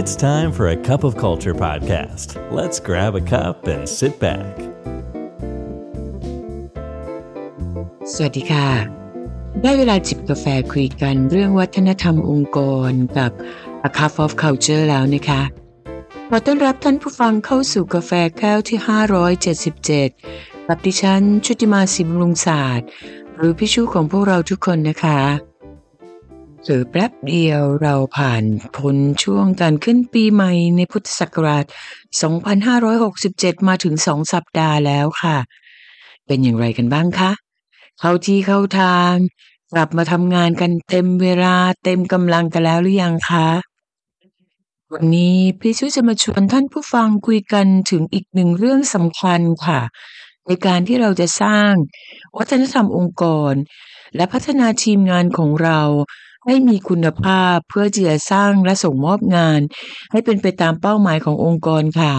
It's time for a cup of culture podcast. Let's grab a cup and sit back. สวัสดีค่ะ ได้เวลาจิบกาแฟคุยกันเรื่องวัฒนธรรมองค์กรกับ A Cup of Culture แล้วนะคะ ขอต้อนรับท่านผู้ฟังเข้าสู่กาแฟแก้วที่ 577 กับดิฉันชุติมาสิบรุงศาสตร์ หรือพี่ชูของพวกเราทุกคนนะคะ หรือแป๊บเดียวเราผ่านพ้นช่วงการขึ้นปีใหม่ในพุทธศักราช 2567 มาถึงสองสัปดาห์แล้วค่ะ เป็นอย่างไรกันบ้างคะ เข้าที่เข้าทาง กลับมาทำงานกันเต็มเวลาเต็มกำลังกันแล้วหรือยังคะ วันนี้พี่ช่วยจะมาชวนท่านผู้ฟังคุยกันถึงอีกหนึ่งเรื่องสำคัญค่ะ ในการที่เราจะสร้าง วัฒนธรรมองค์กร และพัฒนาทีมงานของเรา ให้มีคุณภาพเพื่อที่จะสร้างและส่งมอบงาน ให้เป็นไปตามเป้าหมายขององค์กรค่ะ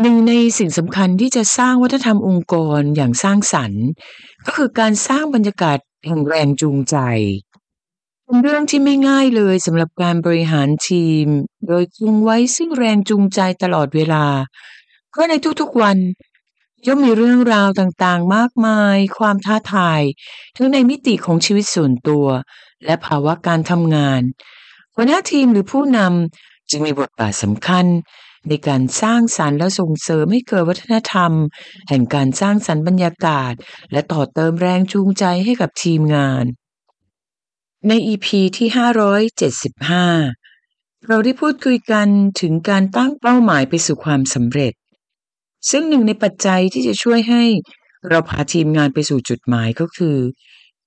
หนึ่งในสิ่งสำคัญที่จะสร้างวัฒนธรรมองค์กรอย่างสร้างสรรค์ ก็คือการสร้างบรรยากาศแห่งแรงจูงใจเป็นเรื่องที่ไม่ง่ายเลยสำหรับการบริหารทีม โดยคงไว้ซึ่งแรงจูงใจตลอดเวลา เพราะในทุกๆวัน ย่อมมีเรื่องราวต่างๆ มากมาย ความท้าทาย ทั้งในมิติของชีวิตส่วนตัว และภาวะการทำงาน หัวหน้าทีมหรือผู้นำจึงมีบทบาทสำคัญ ในการสร้างสรรค์และส่งเสริมให้เกิดวัฒนธรรม แห่งการสร้างสรรค์บรรยากาศ และต่อเติมแรงจูงใจให้กับทีมงาน ใน EP ที่ 575 เราได้พูดคุยกันถึงการตั้งเป้าหมายไปสู่ความสำเร็จ ซึ่งหนึ่งในปัจจัยที่จะช่วยให้เราพาทีมงานไปสู่จุดหมายก็คือ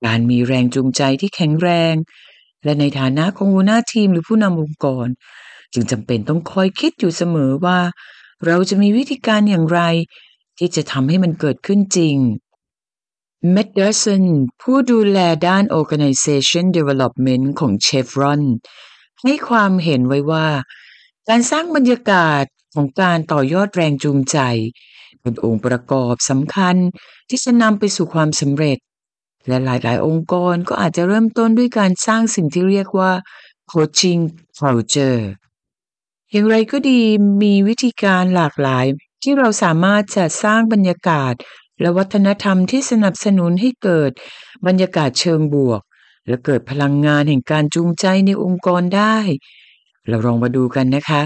การมีแรงจูงใจที่แข็งแรง และในฐานะของหัวหน้าทีมหรือผู้นำองค์กร จึงจำเป็นต้องคอยคิดอยู่เสมอว่า เราจะมีวิธีการอย่างไร ที่จะทำให้มันเกิดขึ้นจริงแมดเดอร์สันผู้ดูแลด้าน Organization Development ของ Chevron ให้ความเห็นไว้ว่า การสร้างบรรยากาศ ของการต่อยอดแรงจูงใจ เป็นองค์ประกอบสำคัญที่จะนำไปสู่ความสำเร็จ และหลายๆ องค์กรก็อาจจะเริ่มต้นด้วยการสร้างสิ่งที่เรียกว่า coaching culture อย่างไรก็ดีมีวิธีการหลากหลายที่เราสามารถจะสร้างบรรยากาศ และวัฒนธรรมที่สนับสนุนให้เกิดบรรยากาศเชิงบวก และเกิดพลังงานแห่งการจูงใจในองค์กรได้ เราลองมาดูกันนะคะ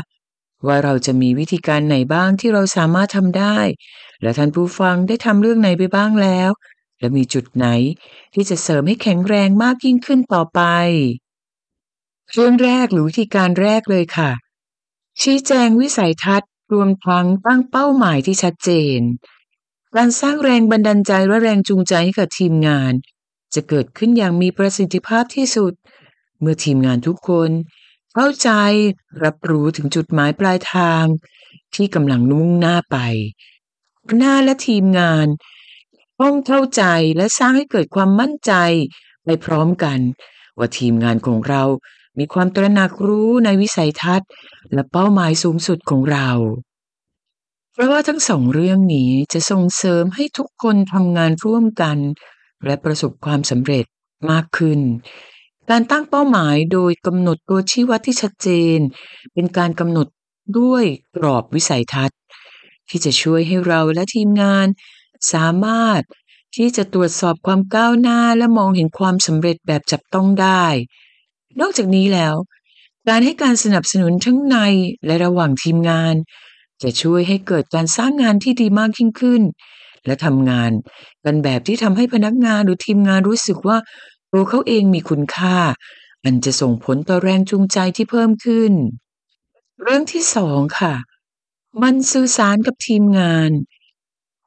ว่าเราจะมีวิธีการไหนบ้างที่เราสามารถทำได้ และท่านผู้ฟังได้ทำเรื่องไหนไปบ้างแล้ว และมีจุดไหนที่จะเสริมให้แข็งแรงมากยิ่งขึ้นต่อไป เรื่องแรกหรือวิธีการแรกเลยค่ะ ชี้แจงวิสัยทัศน์ รวมทั้งตั้งเป้าหมายที่ชัดเจน การสร้างแรงบันดาลใจและแรงจูงใจให้กับทีมงาน จะเกิดขึ้นอย่างมีประสิทธิภาพที่สุด เมื่อทีมงานทุกคน เข้าใจรับรู้ถึงจุดหมายปลายทาง ที่กำลังมุ่งหน้าไป หน้าและทีมงานต้องเข้าใจและสร้างให้เกิดความมั่นใจไปพร้อมกัน ว่าทีมงานของเรา มีความตระหนักรู้ในวิสัยทัศน์ และเป้าหมายสูงสุดของเรา เพราะว่าทั้งสองเรื่องนี้จะส่งเสริมให้ทุกคนทำงานร่วมกัน และประสบความสำเร็จมากขึ้น การตั้งเป้าหมายโดยกำหนดตัวชี้วัดที่ชัดเจน เป็นการกำหนดด้วยกรอบวิสัยทัศน์ ที่จะช่วยให้เราและทีมงาน สามารถที่จะตรวจสอบความก้าวหน้าและมองเห็นความสำเร็จแบบจับต้องได้ นอกจากนี้แล้ว การให้การสนับสนุนทั้งในและระหว่างทีมงาน จะช่วยให้เกิดการสร้างงานที่ดีมากยิ่งขึ้น และทำงานกันแบบที่ทำให้พนักงานหรือทีมงานรู้สึกว่า ตัวเขาเองมีคุณค่า อันจะส่งผลต่อแรงจูงใจที่เพิ่มขึ้น เรื่องที่สองค่ะ มันสื่อสารกับทีมงาน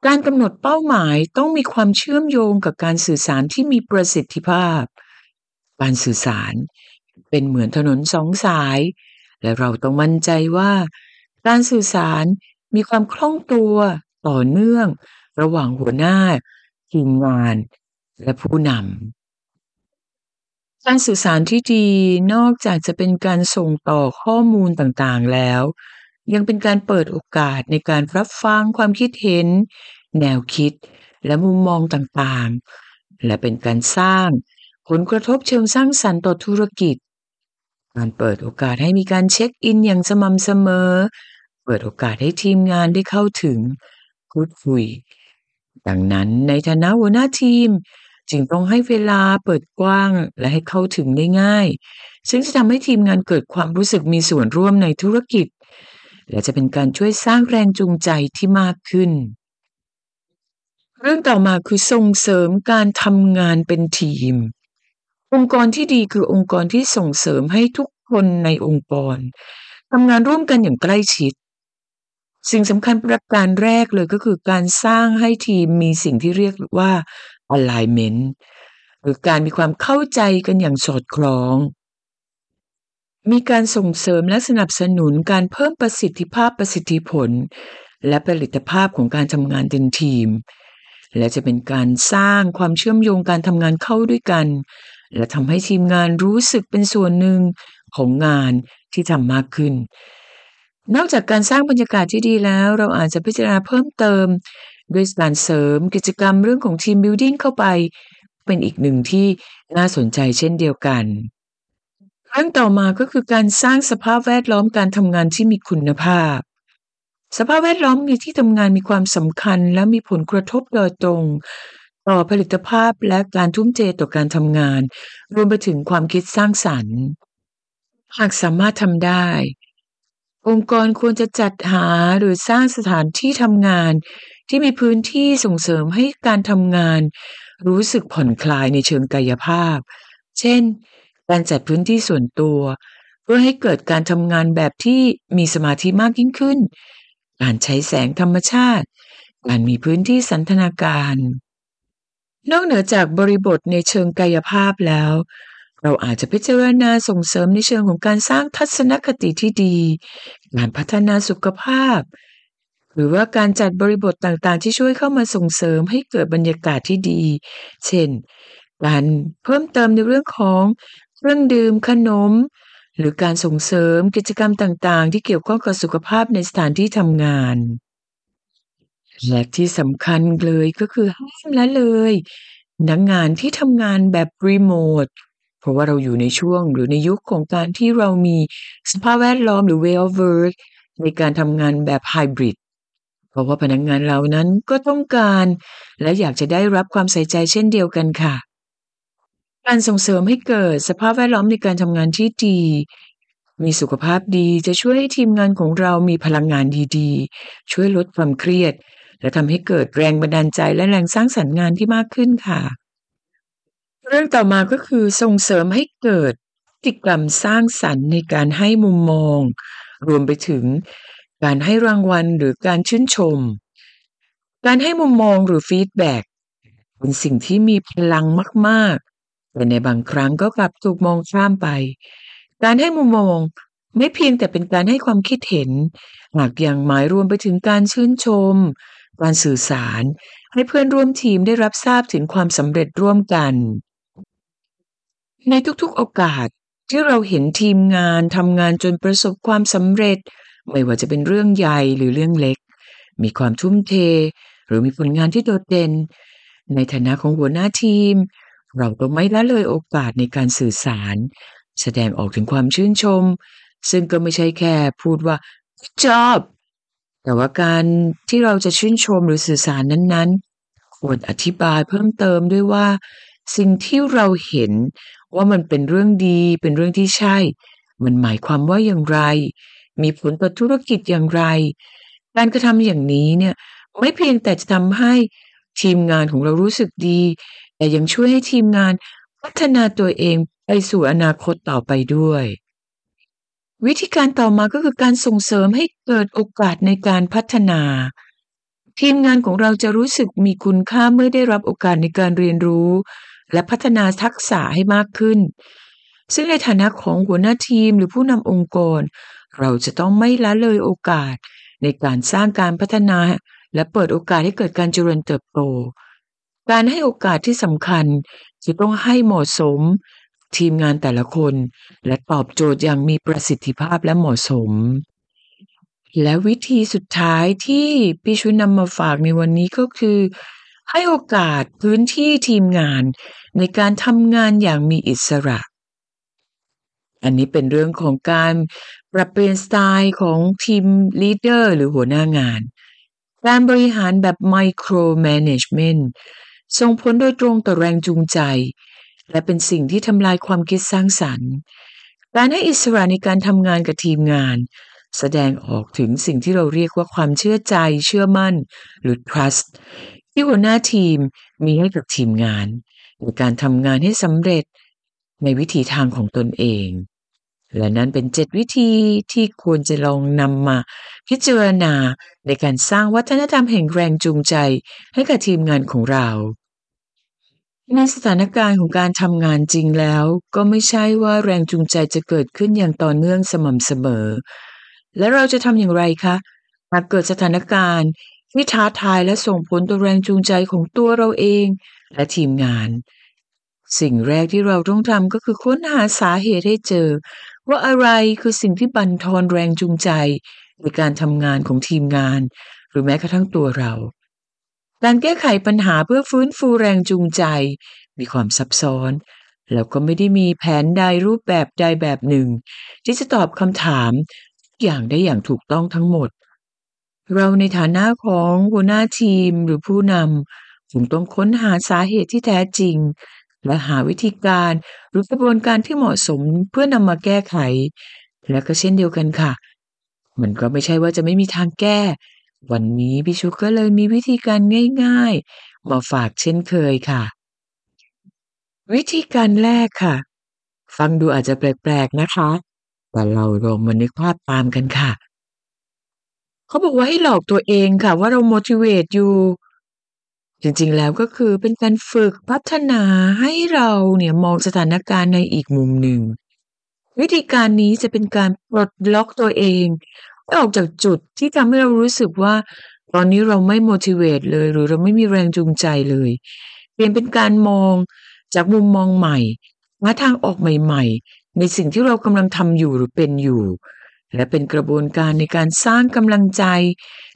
การกำหนดเป้าหมายต้องมีความเชื่อมโยงกับการสื่อสารที่มีประสิทธิภาพ การสื่อสารเป็นเหมือนถนนสองสาย และเราต้องมั่นใจว่า การสื่อสารมีความคล่องตัวต่อเนื่อง ระหว่างหัวหน้า ทีมงาน และผู้นำ การสื่อสารที่ดีนอกจากจะเป็นการส่งต่อข้อมูลต่างๆแล้ว ยังเป็นการเปิดโอกาสในการรับฟังความคิดเห็น แนวคิด และมุมมองต่างๆ และเป็นการสร้าง ผลกระทบเชิงสร้างสรรค์ต่อธุรกิจ การเปิดโอกาสให้มีการเช็คอินอย่างสม่ำเสมอ เปิดโอกาสให้ทีมงานได้เข้าถึงพูดคุย ดังนั้นในฐานะหัวหน้าทีม จึงต้องให้เวลาเปิดกว้างและให้เข้าถึงได้ง่าย ซึ่งจะทำให้ทีมงานเกิดความรู้สึกมีส่วนร่วมในธุรกิจ และจะเป็นการช่วยสร้างแรงจูงใจที่มากขึ้น เรื่องต่อมาคือส่งเสริมการทำงานเป็นทีม องค์กรที่ดีคือองค์กรที่ส่งเสริมให้ทุกคนในองค์กรทำงานร่วมกันอย่างใกล้ชิด สิ่งสำคัญประการแรกเลยก็คือการสร้างให้ทีมมีสิ่งที่เรียกว่า alignment หรือการมีความเข้าใจกันอย่างสอดคล้อง มีการส่งเสริมและสนับสนุนการเพิ่มประสิทธิภาพประสิทธิผล และผลิตภาพของการทำงานเป็นทีม และจะเป็นการสร้างความเชื่อมโยงการทำงานเข้าด้วยกัน และทำให้ทีมงานรู้สึกเป็นส่วนหนึ่งของงานที่ทำมากขึ้น นอกจากการสร้างบรรยากาศที่ดีแล้ว เราอาจจะพิจารณาเพิ่มเติม ด้วยการเสริมกิจกรรมเรื่องของ team building เข้าไป เป็นอีกหนึ่งที่น่าสนใจเช่นเดียวกันเรื่องต่อมาก็คือการสร้างสภาพแวดล้อมการทำงานที่มีคุณภาพ สภาพแวดล้อมในที่ทำงานมีความสำคัญ และมีผลกระทบโดยตรง ต่อผลิตภาพและการทุ่มเทต่อการทำงาน รวมไปถึงความคิดสร้างสรรค์ หากสามารถทำได้ องค์กรควรจะจัดหาหรือสร้างสถานที่ทำงาน ที่มีพื้นที่ส่งเสริมให้การทำงาน รู้สึกผ่อนคลายในเชิงกายภาพ เช่น การจัดพื้นที่ส่วนตัว เพื่อให้เกิดการทำงานแบบที่มีสมาธิมากยิ่งขึ้น การใช้แสงธรรมชาติ การมีพื้นที่สันทนาการ นอกเหนือจากบริบทในเชิงกายภาพแล้ว เราอาจจะพิจารณาส่งเสริมในเชิงของการสร้างทัศนคติที่ดี การพัฒนาสุขภาพ หรือว่าการจัดบริบทต่างๆ ที่ช่วยเข้ามาส่งเสริมให้เกิดบรรยากาศที่ดี เช่น การเพิ่มเติมในเรื่องของเครื่องดื่มขนม หรือการส่งเสริมกิจกรรมต่างๆ ที่เกี่ยวข้องกับสุขภาพในสถานที่ทำงาน และที่สำคัญเลยก็คือห้ามละเลยนักงานที่ทำงานแบบรีโมทเพราะว่าเราอยู่ในช่วงหรือในยุคของการที่เรามีสภาพแวดล้อมหรือ way of work ในการทำงานแบบไฮบริด เพราะว่าพนักงานเรานั้นก็ต้องการ และอยากจะได้รับความใส่ใจเช่นเดียวกันค่ะ การส่งเสริมให้เกิดสภาพแวดล้อมในการทำงานที่ดี มีสุขภาพดีจะช่วยให้ทีมงานของเรามีพลังงานดีๆ ช่วยลดความเครียด และทำให้เกิดแรงบันดาลใจและแรงสร้างสรรค์งานที่มากขึ้นค่ะ เรื่องต่อมาก็คือส่งเสริมให้เกิดติกรรมสร้างสรรค์ในการให้มุมมอง รวมไปถึง การให้รางวัลหรือการชื่นชม การให้มุมมองหรือฟีดแบ็กเป็นสิ่งที่มีพลังมาก ๆ แต่ในบางครั้งก็กลับถูกมองข้ามไป การให้มุมมองไม่เพียงแต่เป็นการให้ความคิดเห็น หากยังหมายรวมไปถึงการชื่นชม การสื่อสาร ให้เพื่อนร่วมทีมได้รับทราบถึงความสำเร็จร่วมกัน ในทุกๆโอกาสที่เราเห็นทีมงานทำงานจนประสบความสำเร็จ ไม่ว่าจะเป็นเรื่องใหญ่หรือเรื่องเล็ก มีความทุ่มเท หรือมีผลงานที่โดดเด่น ในฐานะของหัวหน้าทีม เราต้องไม่ละเลยโอกาสในการสื่อสาร แสดงออกถึงความชื่นชม ซึ่งก็ไม่ใช่แค่พูดว่า good job แต่ว่าการที่เราจะชื่นชมหรือสื่อสารนั้นๆ ควรอธิบายเพิ่มเติมด้วยว่า สิ่งที่เราเห็นว่ามันเป็นเรื่องดี เป็นเรื่องที่ใช่ มันหมายความว่าอย่างไร มีผลต่อธุรกิจอย่างไร การกระทำอย่างนี้เนี่ยไม่เพียงแต่จะทำให้ทีมงานของเรารู้สึกดี แต่ยังช่วยให้ทีมงานพัฒนาตัวเองไปสู่อนาคตต่อไปด้วย วิธีการต่อมาก็คือการส่งเสริมให้เกิดโอกาสในการพัฒนา ทีมงานของเราจะรู้สึกมีคุณค่าเมื่อได้รับโอกาสในการเรียนรู้ และพัฒนาทักษะให้มากขึ้น ซึ่งในฐานะของหัวหน้าทีมหรือผู้นำองค์กร เราจะต้องไม่ละเลยโอกาส ในการสร้างการพัฒนา และเปิดโอกาสให้เกิดการเจริญเติบโต การให้โอกาสที่สำคัญจะต้องให้เหมาะสม ทีมงานแต่ละคน และตอบโจทย์อย่างมีประสิทธิภาพและเหมาะสม และวิธีสุดท้ายที่พี่ชุนนำมาฝากในวันนี้ก็คือ ให้โอกาสพื้นที่ทีมงาน ในการทำงานอย่างมีอิสระอันนี้เป็นเรื่องของการ ปรับเปลี่ยนสไตล์ของทีมลีดเดอร์หรือหัวหน้างาน การบริหารแบบไมโครแมネจเมนต์ส่งผลโดยตรงต่อแรงจูงใจ และเป็นสิ่งที่ทำลายความคิดสร้างสรรค์ การให้อิสระในการทำงานกับทีมงาน แสดงออกถึงสิ่งที่เราเรียกว่าความเชื่อใจ เชื่อมั่น หรือ trust ที่หัวหน้าทีมมีให้กับทีมงานในการทำงานให้สำเร็จในวิถีทางของตนเอง และนั้นเป็นเจ็ดวิธีที่ควรจะลองนำมา พิจารณาในการสร้างวัฒนธรรมแห่งแรงจูงใจให้กับทีมงานของเรา ในสถานการณ์ของการทำงานจริงแล้ว ก็ไม่ใช่ว่าแรงจูงใจจะเกิดขึ้นอย่างต่อเนื่องสม่ำเสมอ และเราจะทำอย่างไรคะหากเกิดสถานการณ์ที่ท้าทายและส่งผลต่อแรงจูงใจของตัวเราเอง และทีมงาน สิ่งแรกที่เราต้องทำก็คือค้นหาสาเหตุให้เจอ ว่าอะไรคือสิ่งที่บั่นทอนแรงจูงใจในการทำงานของทีมงาน หรือแม้กระทั่งตัวเรา การแก้ไขปัญหาเพื่อฟื้นฟูแรงจูงใจ มีความซับซ้อน แล้วก็ไม่ได้มีแผนใดรูปแบบใดแบบหนึ่ง ที่จะตอบคำถามอย่างได้อย่างถูกต้องทั้งหมด เราในฐานะของหัวหน้าทีมหรือผู้นำคงต้องค้นหาสาเหตุที่แท้จริง และหาวิธีการหรือกระบวนการที่เหมาะสมเพื่อนำมาแก้ไข และก็เช่นเดียวกันค่ะ มันก็ไม่ใช่ว่าจะไม่มีทางแก้ วันนี้พี่ชุกก็เลยมีวิธีการง่าย ๆ มาฝากเช่นเคยค่ะ วิธีการแรกค่ะ ฟังดูอาจจะแปลกๆนะคะ แต่เราลองมานึกภาพตามกันค่ะ เขาบอกว่าให้หลอกตัวเองค่ะ ว่าเรา motivate อยู่ จริงๆ แล้วก็คือเป็นการฝึกพัฒนาให้เราเนี่ยมองสถานการณ์ในอีกมุมหนึ่ง วิธีการนี้จะเป็นการปลดล็อกตัวเองออกจากจุดที่ทำให้เรารู้สึกว่า ตอนนี้เราไม่ motivate เลย หรือเราไม่มีแรงจูงใจเลย เปลี่ยนเป็นการมองจากมุมมองใหม่หาทางออกใหม่ๆ ในสิ่งที่เรากำลังทำอยู่หรือเป็นอยู่ และเป็นกระบวนการในการสร้างกำลังใจ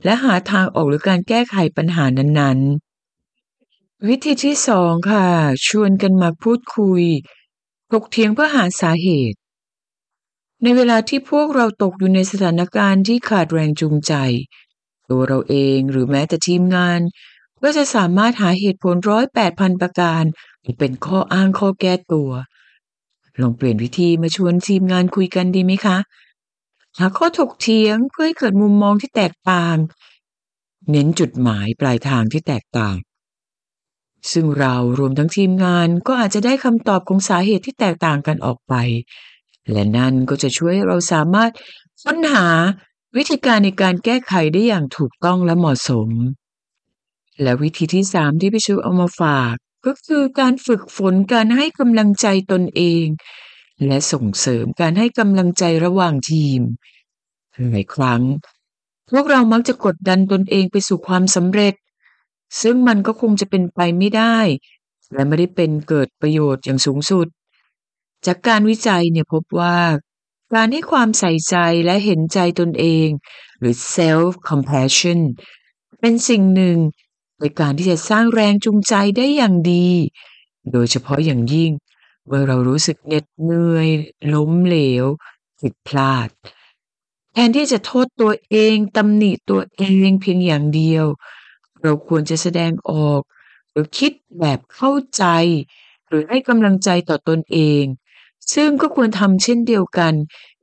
และหาทางออกหรือการแก้ไขปัญหานั้นๆ วิธีที่สองค่ะ ชวนกันมาพูดคุยถกเถียงเพื่อหาสาเหตุ ในเวลาที่พวกเราตกอยู่ในสถานการณ์ที่ขาดแรงจูงใจ ตัวเราเองหรือแม้แต่ทีมงาน ก็จะสามารถหาเหตุผลร้อยแปดพันประการหรือเป็นข้ออ้างข้อแก้ตัว ลองเปลี่ยนวิธีมาชวนทีมงานคุยกันดีไหมคะ หาข้อถกเถียงเพื่อให้เกิดมุมมองที่แตกต่าง เน้นจุดหมายปลายทางที่แตกต่าง ซึ่งเรารวมทั้งทีมงานก็อาจจะได้คำตอบของสาเหตุที่แตกต่างกันออกไป และนั่นก็จะช่วยเราสามารถค้นหาวิธีการในการแก้ไขได้อย่างถูกต้องและเหมาะสม และวิธีที่สามที่พี่ชูเอามาฝากก็คือการฝึกฝนการให้กำลังใจตนเอง และส่งเสริมการให้กำลังใจระหว่างทีมหลายครั้ง พวกเรามักจะกดดันตนเองไปสู่ความสำเร็จ ซึ่งมันก็คงจะเป็นไปไม่ได้ และไม่ได้เป็นเกิดประโยชน์อย่างสูงสุด จากการวิจัยเนี่ยพบว่า การให้ความใส่ใจและเห็นใจตนเอง หรือ self compassion เป็นสิ่งหนึ่งในการที่จะสร้างแรงจูงใจได้อย่างดี โดยเฉพาะอย่างยิ่ง เมื่อเรารู้สึกเหน็ดเหนื่อย ล้มเหลว ผิดพลาด แทนที่จะโทษตัวเองตำหนิตัวเองเพียงอย่างเดียว เราควรจะแสดงออก หรือคิดแบบเข้าใจ หรือให้กำลังใจต่อตนเอง ซึ่งก็ควรทำเช่นเดียวกัน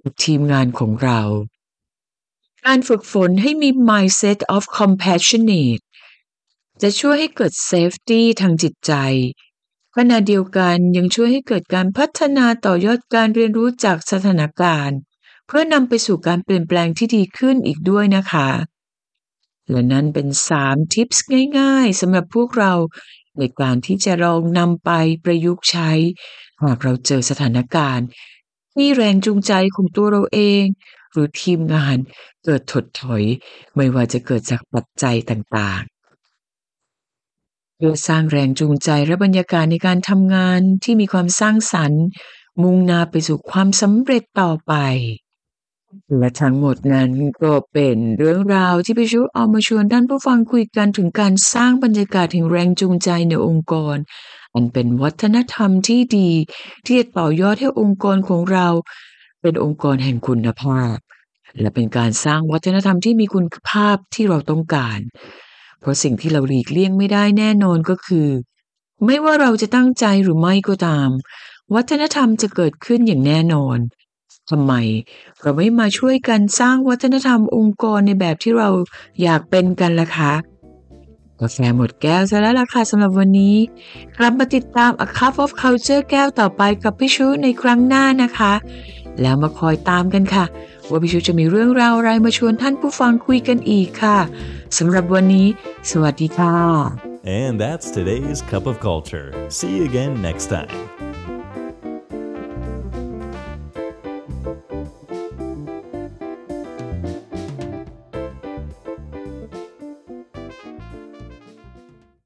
กับทีมงานของเรา การฝึกฝนให้มี mindset of compassionate จะช่วยให้เกิด safety ทางจิตใจขณะเดียวกันยังช่วยให้เกิดการพัฒนาต่อยอดการเรียนรู้จากสถานการณ์ เพื่อนำไปสู่การเปลี่ยนแปลงที่ดีขึ้นอีกด้วยนะคะ และนั่นเป็น 3 ทิปส์ง่ายๆสำหรับพวกเราในการที่จะลองนำไปประยุกต์ใช้ หากเราเจอสถานการณ์ ที่แรงจูงใจของตัวเราเอง หรือทีมงานเกิดถดถอย ไม่ว่าจะเกิดจากปัจจัยต่างๆ เพื่อสร้างแรงจูงใจและบรรยากาศในการทำงานที่มีความสร้างสรรค์ มุ่งหน้าไปสู่ความสำเร็จต่อไป และทั้งหมดนั้นก็เป็นเรื่องราวที่พี่ชูเอามาชวนท่านผู้ฟังคุยกันถึงการสร้างบรรยากาศแห่งแรงจูงใจในองค์กร อันเป็นวัฒนธรรมที่ดี ที่จะต่อยอดให้องค์กรของเรา เป็นองค์กรแห่งคุณภาพ และเป็นการสร้างวัฒนธรรมที่มีคุณภาพที่เราต้องการ เพราะสิ่งที่เราหลีกเลี่ยงไม่ได้แน่นอนก็คือ ไม่ว่าเราจะตั้งใจหรือไม่ก็ตาม วัฒนธรรมจะเกิดขึ้นอย่างแน่นอน ทำไมเราไม่มาช่วยกันสร้างวัฒนธรรมองค์กรในแบบที่เราอยากเป็นกันล่ะคะกาแฟหมดแก้วซะแล้วล่ะค่ะสำหรับวันนี้ กลับมาติดตาม A Cup of Culture แก้วต่อไปกับพี่ชูในครั้งหน้านะคะ แล้วมาคอยตามกันค่ะ ว่าพี่ชูจะมีเรื่องราวอะไรมาชวนท่านผู้ฟังคุยกันอีกค่ะสำหรับวันนี้ สวัสดีค่ะ And that's today's Cup of Culture. See you again next time.